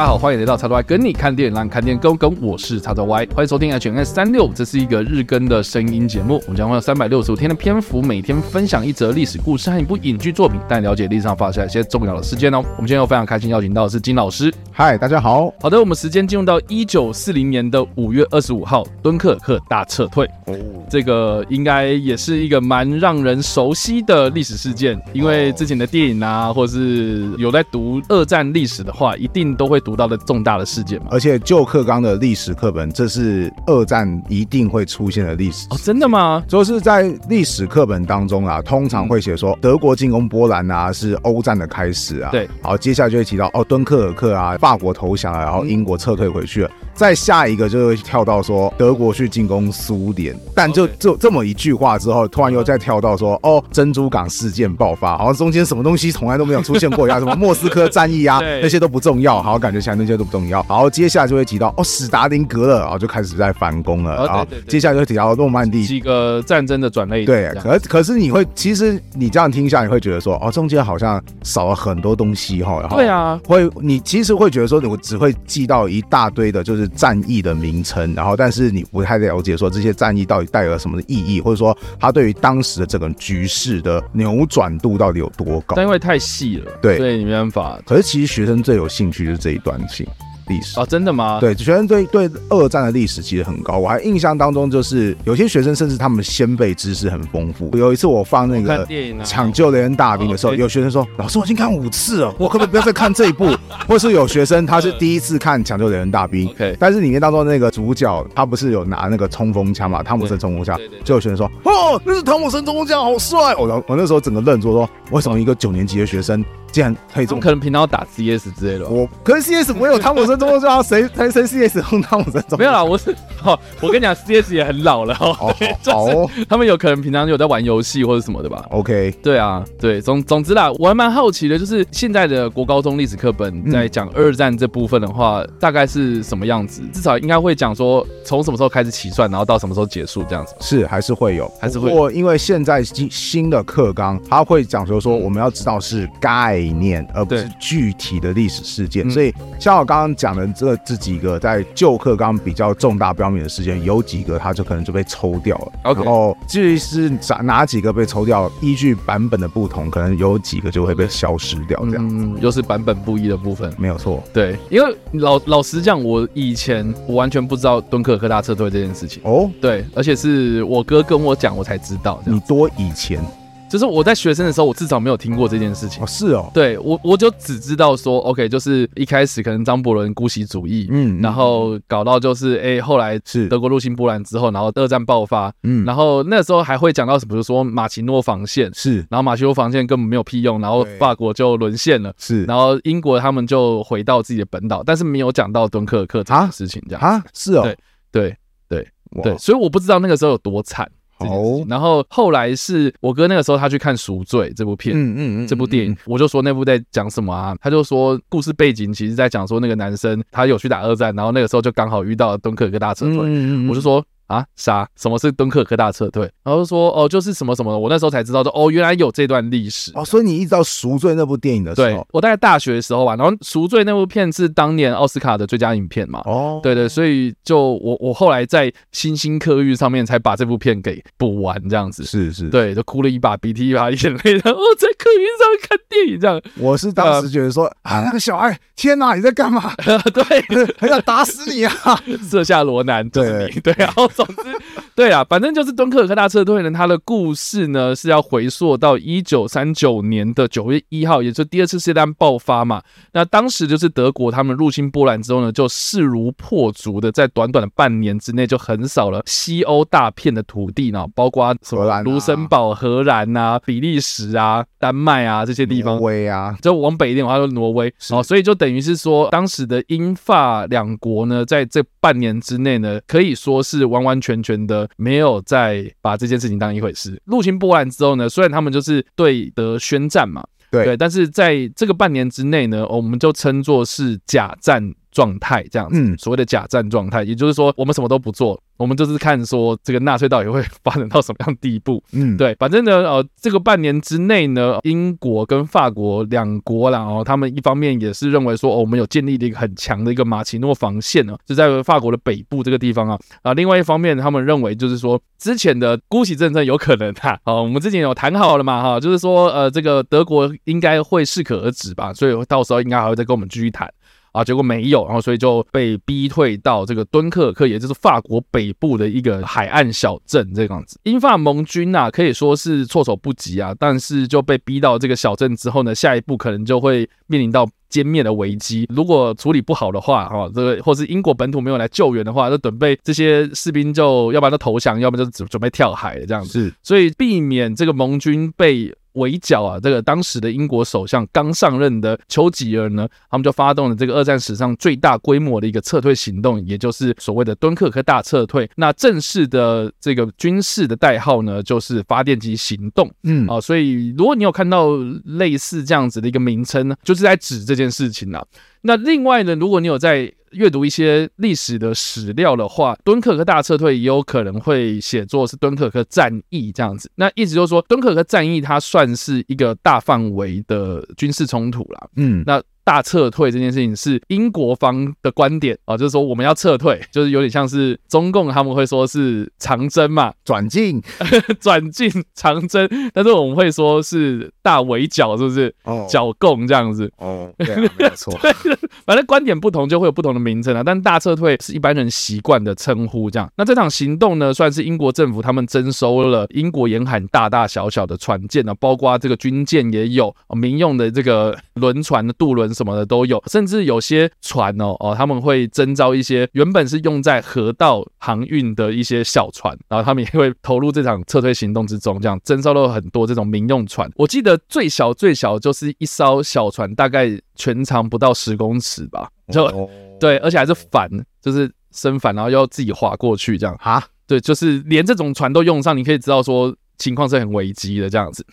家好，欢迎来到叉叉 Y 跟你看电影，让你看电影更跟。我是叉叉 Y，欢迎收听 HNS 三六，这是一个日更的声音节目。我们将会有三百六十五天的篇幅，每天分享一则历史故事和一部影剧作品，带你了解历史上发生一些重要的事件哦。我们今天又非常开心邀请到的是金老师。嗨，大家好。好的，我们时间进入到一九四零年的五月二十五号，敦刻尔克大撤退。哦，这个应该也是一个蛮让人熟悉的历史事件，因为之前的电影啊，或者是有在读二战历史的话，一定都会读到的重大的事件嘛。而且旧课纲的历史课本，这是二战一定会出现的历史哦，真的吗？就是在历史课本当中啊，通常会写说德国进攻波兰啊，是欧战的开始啊。对，好，接下来就会提到哦，敦刻尔克啊，法国投降了，然后英国撤退回去了。再下一个就会跳到说德国去进攻苏联，但就就这么一句话之后，突然又再跳到说哦，珍珠港事件爆发，好像中间什么东西从来都没有出现过一样，什么莫斯科战役啊，那些都不重要，好，感觉起来那些都不重要。好，接下来就会提到哦，史达林格勒，然后就开始在反攻了，然后接下来就会提到诺曼底几个战争的转捩点。对，可可是你会其实你这样听下，你会觉得说哦，中间好像少了很多东西哈。对啊，会你其实会觉得说，我只会记到一大堆的就是战役的名称，然后但是你不太了解说这些战役到底带有什么的意义，或者说它对于当时的这个局势的扭转度到底有多高？但因为太细了，对，所以你没办法。可是其实学生最有兴趣就是这一段性。历史哦，真的吗？对，学生对对二战的历史其实很高。我还印象当中，就是有些学生甚至他们先辈知识很丰富。有一次我放那个抢救雷恩大兵的时候，有学生说：“老师，我已经看五次了，我可不可以不要再看这一部？” 或是有学生他是第一次看抢救雷恩大兵，但是里面当中那个主角他不是有拿那个冲锋枪嘛？汤姆森冲锋枪，就有学生说：“哦，那是汤姆森冲锋枪，好帅！”我我那时候整个愣住，说：“为什么一个九年级的学生？”竟然可以这么，可能平常要打 CS 之类的。我可是 CS 没有汤姆森中锋枪，谁 谁谁 CS 用汤姆森中锋？没有啦，我是好，我跟你讲，CS 也很老了哦。好，他们有可能平常有在玩游戏或者什么的吧？OK，对啊，对，总总之啦，我还蛮好奇的，就是现在的国高中历史课本在讲二战这部分的话，大概是什么样子？至少应该会讲说从什么时候开始起算，然后到什么时候结束这样子。是还是会有，还是会。不过因为现在新新的课纲，他会讲说说我们要知道是概念，而不是具体的历史事件，所以像我刚刚讲的这这几个在旧课纲比较重大标明的事件，有几个它就可能就被抽掉了。然后至于是哪哪几个被抽掉，依据版本的不同，可能有几个就会被消失掉。这样，嗯，又是版本不一的部分，没有错。对，因为老老实讲，我以前我完全不知道敦刻尔克大撤退这件事情。哦，对，而且是我哥跟我讲，我才知道。你多以前？就是我在学生的时候，我至少没有听过这件事情。哦，是哦，对我我就只知道说，OK，就是一开始可能张伯伦姑息主义，嗯，然后搞到就是，哎、欸，后来是。德国入侵波兰之后，然后二战爆发，嗯，然后那时候还会讲到什么，比如说马奇诺防线是，然后马奇诺防线根本没有屁用，然后法国就沦陷了，是，然后英国他们就回到自己的本岛，但是没有讲到敦刻尔克这件事情，这样。啊，是哦，对对对对，所以我不知道那个时候有多惨。哦，然后后来是我哥那个时候他去看《赎罪》这部片，嗯嗯嗯，这部电影，我就说那部在讲什么啊？他就说故事背景其实在讲说那个男生他有去打二战，然后那个时候就刚好遇到了敦刻尔克大撤退，我就说。啊，啥？什么是敦刻尔克大撤退？然后就说哦，就是什么什么的。我那时候才知道说哦，原来有这段历史哦。所以你一直到《赎罪》那部电影的时候，对，我大概大学的时候吧。然后《赎罪》那部片是当年奥斯卡的最佳影片嘛。哦，对对，所以就我我后来在新兴课运上面才把这部片给补完，这样子。是是，对，就哭了一把鼻涕一把眼泪，然后在客运上看电影这样。我是当时觉得说、呃、啊，那个小孩，天哪，你在干嘛？对，很想打死你啊！射下罗南，对对，然后总之。对啊，反正就是敦刻尔克大撤退呢，它的故事呢是要回溯到一九三九年的九月一号，也就是第二次世界大战爆发嘛。那当时就是德国他们入侵波兰之后呢，就势如破竹的在短短的半年之内就横扫了西欧大片的土地呢，包括什么卢森堡、荷兰啊、比利时啊、丹麦啊这些地方。挪威啊，就往北一点的话就挪威。哦，所以就等于是说，当时的英法两国呢，在这半年之内呢，可以说是完完全全的。没有再把这件事情当一回事。入侵波兰之后呢，虽然他们就是对德宣战嘛，对，对，但是在这个半年之内呢，我们就称作是假战状态，这样子，嗯，所谓的假战状态，也就是说，我们什么都不做。我们就是看说这个纳粹到底会发展到什么样地步，嗯，对，反正呢，呃，这个半年之内呢，英国跟法国两国啦，哦，他们一方面也是认为说，哦，我们有建立了一个很强的一个马奇诺防线呢，就在法国的北部这个地方啊，啊，另外一方面，他们认为就是说，之前的姑息政策有可能哈，哦，我们之前有谈好了嘛，哈，就是说，呃，这个德国应该会适可而止吧，所以到时候应该还会再跟我们继续谈。啊，结果没有，然后所以就被逼退到这个敦刻尔克，也就是法国北部的一个海岸小镇这样子。英法盟军啊，可以说是措手不及啊，但是就被逼到这个小镇之后呢，下一步可能就会面临到歼灭的危机。如果处理不好的话，哈，这个或是英国本土没有来救援的话，就准备这些士兵就要不然就投降，要不然就准准备跳海了这样子。是，所以避免这个盟军被。围剿啊！这个当时的英国首相刚上任的丘吉尔呢，他们就发动了这个二战史上最大规模的一个撤退行动，也就是所谓的敦刻尔克大撤退。那正式的这个军事的代号呢，就是发电机行动。嗯啊，所以如果你有看到类似这样子的一个名称呢，就是在指这件事情啊。那另外呢，如果你有在阅读一些历史的史料的话，敦刻尔克大撤退也有可能会写作是敦刻尔克战役这样子。那意思就是说，敦刻尔克战役它算是一个大范围的军事冲突啦。嗯，那。大撤退这件事情是英国方的观点啊，就是说我们要撤退，就是有点像是中共他们会说是长征嘛，转进转进长征，但是我们会说是大围剿，是不是？哦，剿共这样子。哦，对啊，没错。反正观点不同就会有不同的名称啊。但大撤退是一般人习惯的称呼，这样。那这场行动呢，算是英国政府他们征收了英国沿海大大小小的船舰呢，包括这个军舰也有，民用的这个轮船的渡轮。什么的都有，甚至有些船哦哦，他们会征召一些原本是用在河道航运的一些小船，然后他们也会投入这场撤退行动之中，这样征召了很多这种民用船。我记得最小最小就是一艘小船，大概全长不到十公尺吧，就对，而且还是帆，就是升帆，然后要自己划过去这样。啊，对，就是连这种船都用上，你可以知道说情况是很危机的这样子。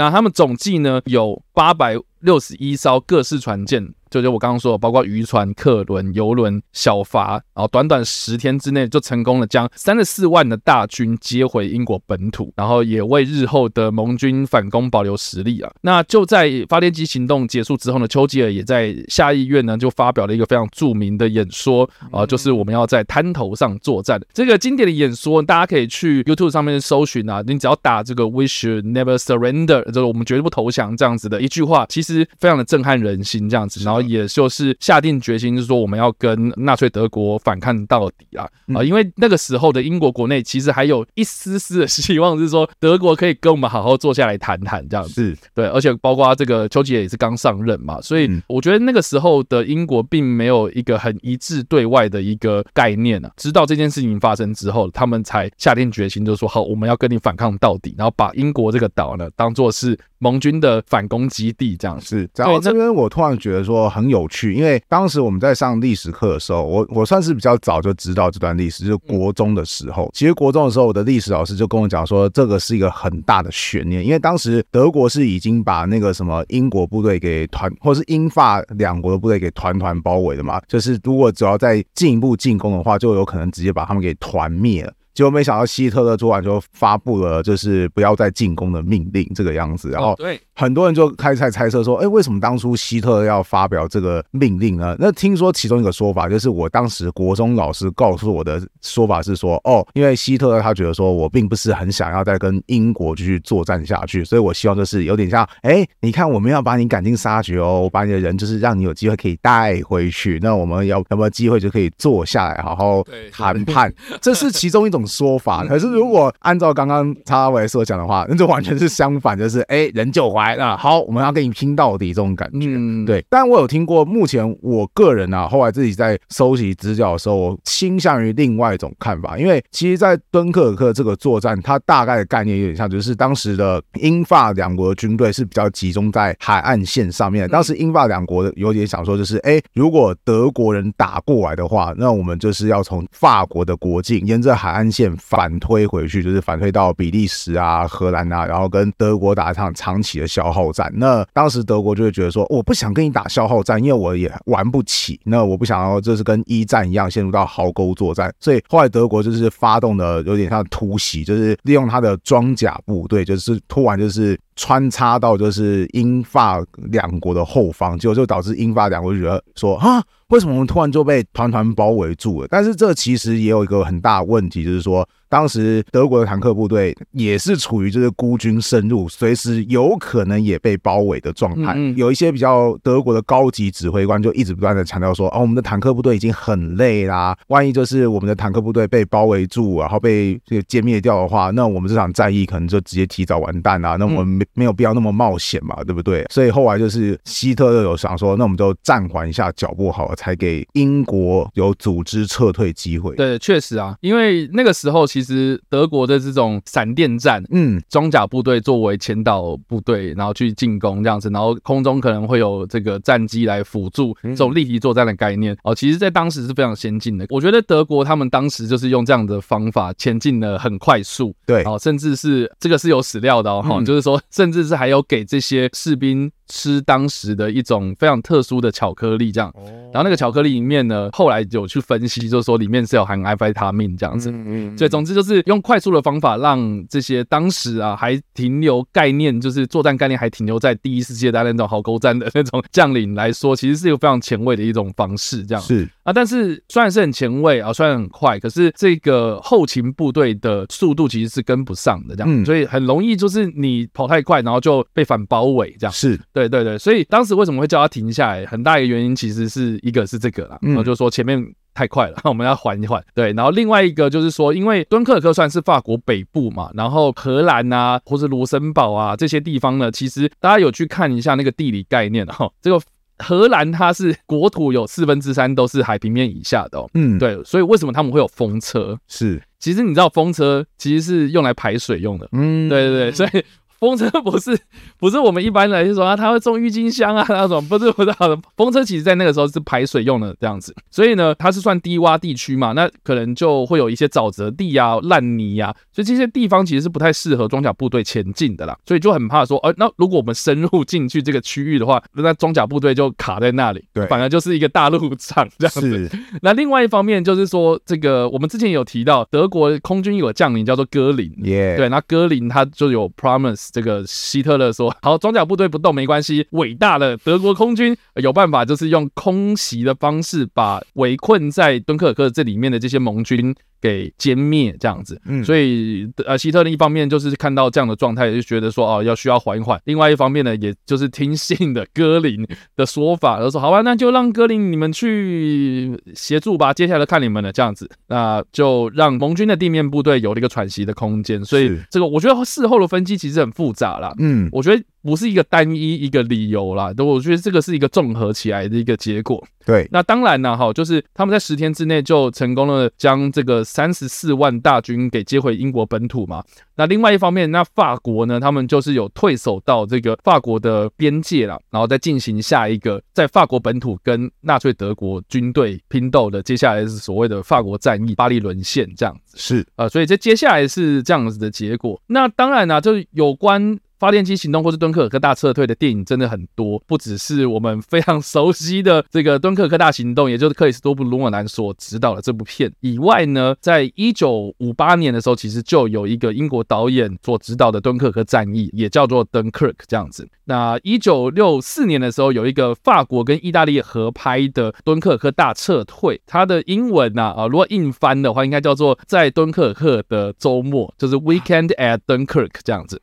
那他们总计呢有八百。六十一艘各式船舰。就就我刚刚说的，包括渔船、客轮、游轮、小筏，然后短短十天之内就成功了将三十四万的大军接回英国本土，然后也为日后的盟军反攻保留实力啊。那就在发电机行动结束之后呢，丘吉尔也在下议院呢就发表了一个非常著名的演说啊，就是我们要在滩头上作战。这个经典的演说，大家可以去 YouTube 上面搜寻啊，你只要打这个 “We should never surrender”，就是我们绝对不投降这样子的一句话，其实非常的震撼人心这样子，然后。也就是下定决心，就是说我们要跟纳粹德国反抗到底啊啊！因为那个时候的英国国内其实还有一丝丝的希望，是说德国可以跟我们好好坐下来谈谈这样子。对，而且包括这个丘吉尔也是刚上任嘛，所以我觉得那个时候的英国并没有一个很一致对外的一个概念啊。直到这件事情发生之后，他们才下定决心，就是说好，我们要跟你反抗到底，然后把英国这个岛呢当做是盟军的反攻基地这样是。然后这边我突然觉得说。很有趣，因为当时我们在上历史课的时候，我我算是比较早就知道这段历史，就是国中的时候。其实国中的时候，我的历史老师就跟我讲说，这个是一个很大的悬念，因为当时德国是已经把那个什么英国部队给团，或是英法两国的部队给团团包围的嘛。就是如果只要再进一步进攻的话，就有可能直接把他们给团灭了。结果没想到希特勒昨晚就发布了，就是不要再进攻的命令，这个样子。然后很多人就开始在猜测说，哎，为什么当初希特勒要发表这个命令呢？那听说其中一个说法就是，我当时国中老师告诉我的说法是说，哦，因为希特勒他觉得说我并不是很想要再跟英国继续作战下去，所以我希望就是有点像，哎，你看我们要把你赶尽杀绝哦，我把你的人就是让你有机会可以带回去，那我们要有没有机会就可以坐下来好好谈判？这是其中一种。说法，可是如果按照刚刚叉维所讲的话，那就完全是相反，就是哎、欸，人救回来了，好，我们要跟你拼到底这种感觉。嗯，对。但我有听过，目前我个人啊，后来自己在收集资料的时候，我倾向于另外一种看法，因为其实，在敦刻尔克这个作战，它大概的概念有点像，就是当时的英法两国的军队是比较集中在海岸线上面。当时英法两国有点想说，就是哎、欸，如果德国人打过来的话，那我们就是要从法国的国境沿着海岸。线反推回去，就是反推到比利时啊、荷兰啊，然后跟德国打一场长期的消耗战。那当时德国就会觉得说，我不想跟你打消耗战，因为我也玩不起。那我不想要就是跟一战一样陷入到壕沟作战。所以后来德国就是发动的有点像突袭，就是利用他的装甲部队，就是突然就是。穿插到就是英法两国的后方，结果就导致英法两国觉得说啊，为什么我们突然就被团团包围住了？但是这其实也有一个很大的问题，就是说。当时德国的坦克部队也是处于就是孤军深入，随时有可能也被包围的状态。嗯有一些比较德国的高级指挥官就一直不断的强调说：“哦，我们的坦克部队已经很累啦，万一就是我们的坦克部队被包围住，然后被这个歼灭掉的话，那我们这场战役可能就直接提早完蛋啦。那我们没没有必要那么冒险嘛，对不对？所以后来就是希特勒有想说，那我们就暂缓一下脚步好了，才给英国有组织撤退机会。对，确实啊，因为那个时候其实。其实德国的这种闪电战，嗯，装甲部队作为前导部队，然后去进攻这样子，然后空中可能会有这个战机来辅助这种立体作战的概念哦。其实，在当时是非常先进的。我觉得德国他们当时就是用这样的方法前进的很快速，对，哦，甚至是这个是有史料的哦，嗯、就是说，甚至是还有给这些士兵。吃当时的一种非常特殊的巧克力，这样，然后那个巧克力里面呢，后来有去分析，就是说里面是有含安非他命这样子，嗯所以总之就是用快速的方法，让这些当时啊还停留概念，就是作战概念还停留在第一次世界大战那种壕沟战的那种将领来说，其实是一个非常前卫的一种方式，这样。是。啊，但是虽然是很前卫啊，虽然很快，可是这个后勤部队的速度其实是跟不上的，这样，嗯。所以很容易就是你跑太快，然后就被反包围，这样。是。对对对对，所以当时为什么会叫他停下来？很大一个原因其实是一个是这个啦，然后就是说前面太快了，我们要缓一缓。对，然后另外一个就是说，因为敦刻尔克算是法国北部嘛，然后荷兰啊，或是卢森堡啊这些地方呢，其实大家有去看一下那个地理概念哈，这个荷兰它是国土有四分之三都是海平面以下的哦，嗯，对，所以为什么他们会有风车？是，其实你知道风车其实是用来排水用的，嗯，对对对，所以。风车不是 不是我们一般来说啊，它会种郁金香啊 那种，不是不是好的。风车其实在那个时候是排水用的这样子，所以呢，它是算低洼地区嘛，那可能就会有一些沼泽地啊、烂泥呀、啊，所以这些地方其实是不太适合装甲部队前进的啦，所以就很怕说，呃，那如果我们深入进去这个区域的话，那装甲部队就卡在那里，对，反而就是一个大陆场这样子。那另外一方面就是说，这个我们之前有提到，德国空军有个将领叫做戈林，耶，对，那戈林他就有 promise。这个希特勒说：“好，装甲部队不动没关系，伟大的德国空军有办法，就是用空袭的方式把围困在敦刻尔克这里面的这些盟军。”给歼灭这样子，嗯，所以呃，希特勒一方面就是看到这样的状态，就觉得说哦，要需要缓一缓；另外一方面呢，也就是听信的戈林的说法，就说好吧，那就让戈林你们去协助吧，接下来看你们了这样子，那就让盟军的地面部队有了一个喘息的空间。所以这个我觉得事后的分析其实很复杂啦，嗯，我觉得。不是一个单一一个理由啦，都我觉得这个是一个综合起来的一个结果。对，那当然呢，哈，就是他们在十天之内就成功了将这个三十四万大军给接回英国本土嘛。那另外一方面，那法国呢，他们就是有退守到这个法国的边界了，然后再进行下一个在法国本土跟纳粹德国军队拼斗的，接下来是所谓的法国战役，巴黎沦陷这样子。是，呃，所以这接下来是这样子的结果。那当然呢，就是有关。发电机行动或是敦刻尔克大撤退的电影真的很多，不只是我们非常熟悉的这个敦刻尔克大行动，也就是克里斯多夫·卢莫兰所执导的这部片以外呢，在一九五八年的时候，其实就有一个英国导演所执导的敦刻尔克战役，也叫做 Dunkirk 这样子。那一九六四年的时候，有一个法国跟意大利合拍的敦刻尔克大撤退，它的英文呐啊，如果硬翻的话，应该叫做在敦刻尔克的周末，就是 Weekend at Dunkirk 这样子。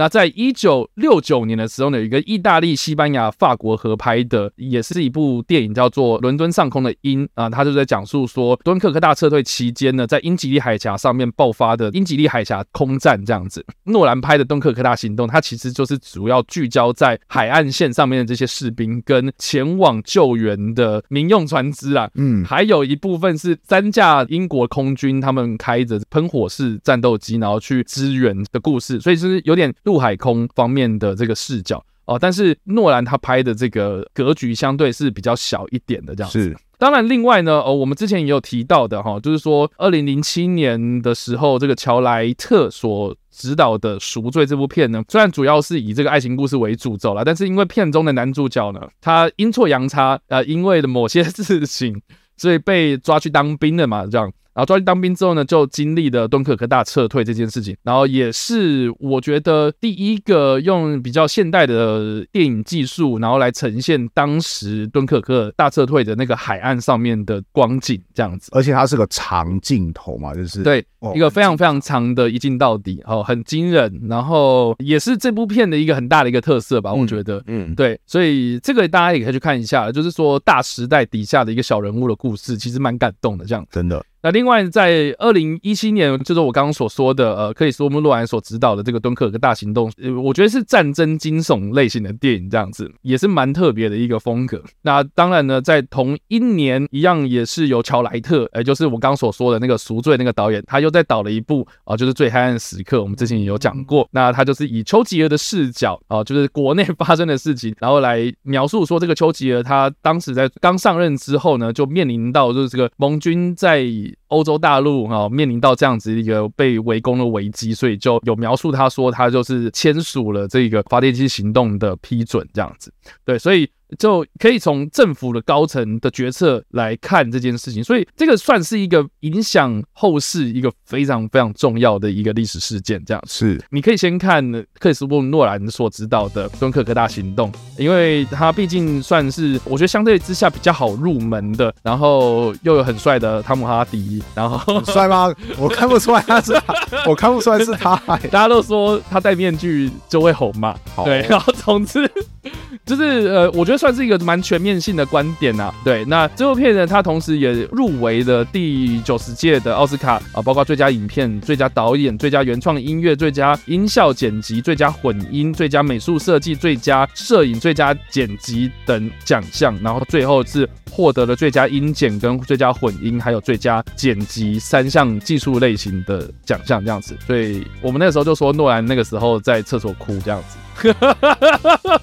那在一九六九年的时候呢，有一个意大利、西班牙、法国合拍的，也是一部电影，叫做《伦敦上空的鹰》啊，他就在讲述说，敦刻尔克大撤退期间呢，在英吉利海峡上面爆发的英吉利海峡空战这样子。诺兰拍的《敦刻尔克大行动》，它其实就是主要聚焦在海岸线上面的这些士兵跟前往救援的民用船只啊，嗯，还有一部分是三架英国空军他们开着喷火式战斗机，然后去支援的故事，所以就是有点。陆海空方面的这个视角哦，但是诺兰他拍的这个格局相对是比较小一点的这样子。是当然，另外呢，哦，我们之前也有提到的哈，就是说，二零零七年的时候，这个乔莱特所执导的《赎罪》这部片呢，虽然主要是以这个爱情故事为主轴了，但是因为片中的男主角呢，他阴错阳差，呃，因为的某些 事情，所以被抓去当兵了嘛，这样。然后抓去当兵之后呢，就经历了敦刻尔克大撤退这件事情，然后也是我觉得第一个用比较现代的电影技术，然后来呈现当时敦刻尔克大撤退的那个海岸上面的光景这样子，而且它是个长镜头嘛，就是对、哦、一个非常非常长的一镜到底，哦，很惊人，然后也是这部片的一个很大的一个特色吧，我觉得，嗯，嗯。对，所以这个大家也可以去看一下，就是说大时代底下的一个小人物的故事，其实蛮感动的，这样。真的。那另外，在二零一七年，就是我刚刚所说的，呃，克里斯托弗诺兰所指导的这个《敦刻尔克大行动》，呃，我觉得是战争惊悚类型的电影，这样子也是蛮特别的一个风格。那当然呢，在同一年，一样也是由乔莱特，呃，就是我刚刚所说的那个《赎罪》那个导演，他又在导了一部啊，就是《最黑暗时刻》，我们之前也有讲过。那他就是以丘吉尔的视角啊，就是国内发生的事情，然后来描述说这个丘吉尔他当时在刚上任之后呢，就面临到就是这个盟军在欧洲大陆哈，面临到这样子一个被围攻的危机，所以就有描述他说他就是签署了这个发电机行动的批准这样子，对，所以。就可以从政府的高层的决策来看这件事情，所以这个算是一个影响后世一个非常非常重要的一个历史事件。这样是，你可以先看克里斯托弗诺兰所指导的《敦克大行动》，因为他毕竟算是我觉得相对之下比较好入门的，然后又有很帅的汤姆哈迪，然后 很帅吗？我看不出来他是，我看不出来是他，大家都说他戴面具就会红嘛，对，然后总之。就是呃，我觉得算是一个蛮全面性的观点、啊。对，那这部片呢，它同时也入围了第九十届的奥斯卡啊，包括最佳影片、最佳导演、最佳原创音乐、最佳音效剪辑、最佳混音、最佳美术设计、最佳摄影、最佳剪辑等奖项，然后最后是获得了最佳音剪跟最佳混音，还有最佳剪辑三项技术类型的奖项这样子。所以我们那个时候就说诺兰那个时候在厕所哭这样子。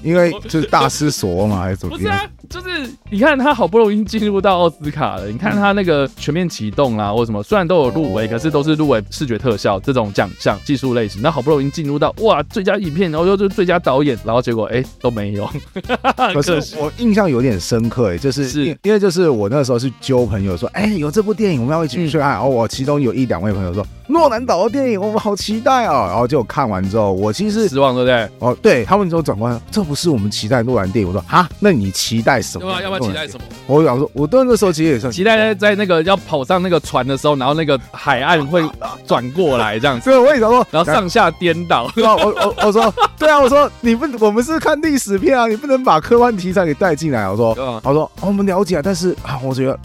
因为就是大失所望嘛，还是怎么？不是啊，就是你看他好不容易进入到奥斯卡了，你看他那个全面启动啊，或什么，虽然都有入围，可是都是入围视觉特效这种奖项、技术类型。那好不容易进入到哇最佳影片，然后又就是最佳导演，然后结果哎、欸、都没有。可是我印象有点深刻哎，就是是因为就是我那时候是揪朋友说，哎、欸、有这部电影我们要一起去看，然后我其中有一两位朋友说。诺兰导的电影，我们好期待啊！然后就看完之后，我其实失望，对不对？哦，对他们说转过来，这不是我们期待诺兰电影。我说啊，那你期待什么？对啊，要不要期待什么？我想说，我对那时候其实也是期待在在那个要跑上那个船的时候，然后那个海岸会转过来这样子。对，我也想说，然后上下颠倒。我我我说，对啊，我说你不，我们是看历史片啊，你不能把科幻题材给带进来。我说，我说我们了解，但是啊，我觉得。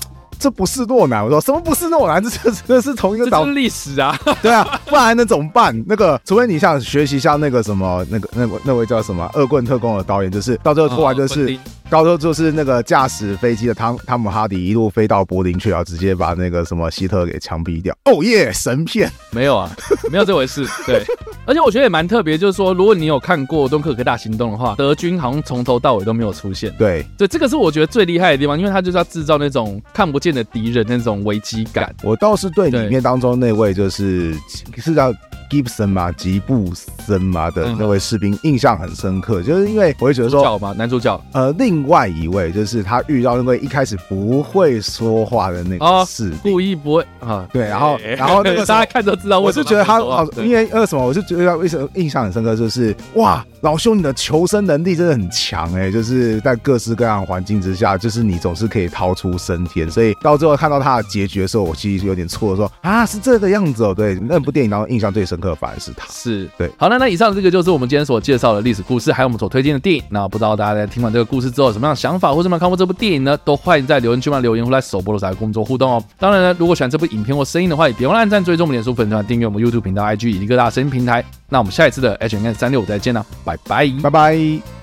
这不是诺兰，我说什么不是诺兰？这 这这是同一个导，这是历史啊，对啊，不然能怎么办？那个，除非你想学习一下那个什么，那个那个那位叫什么《恶棍特工》的导演，就是到最后突然就是。到时候就是那个驾驶飞机的汤汤姆哈迪一路飞到柏林去啊，直接把那个什么希特给枪毙掉。哦耶，神片没有啊，没有这回事。对，而且我觉得也蛮特别，就是说，如果你有看过《敦刻尔克大行动》的话，德军好像从头到尾都没有出现。对，对，这个是我觉得最厉害的地方，因为他就是要制造那种看不见的敌人那种危机感。我倒是对里面当中那位就是是叫。Gibson 嘛，吉布森嘛的那位士兵印象很深刻，就是因为我会觉得说，主角吗？男主角？呃，另外一位就是他遇到那位一开始不会说话的那个士兵，故意不会啊，对，然后然后那个 大家看都知道，我是觉得他好，因为那个什么，我是觉得为什么印象很深刻，就是哇，老兄你的求生能力真的很强哎，就是在各式各样环境之下，就是你总是可以逃出生天，所以到最后看到他的结局的时候，我其实有点错，说啊是这个样子哦，对，那部电影当中印象最深刻。反而是他，是对。好了，那以上这个就是我们今天所介绍的历史故事，还有我们所推荐的电影。那不知道大家在听完这个故事之后有什么样的想法，或者有没有看过这部电影呢？都欢迎在留言区嘛留言，或在首播的时候工作互动哦。当然呢，如果喜欢这部影片或声音的话，也别忘了按赞、追踪我们脸书粉团、订阅我们 YouTube 频道、IG 以及各大声音平台。那我们下一次的 H N 三六五再见了，拜拜，拜拜。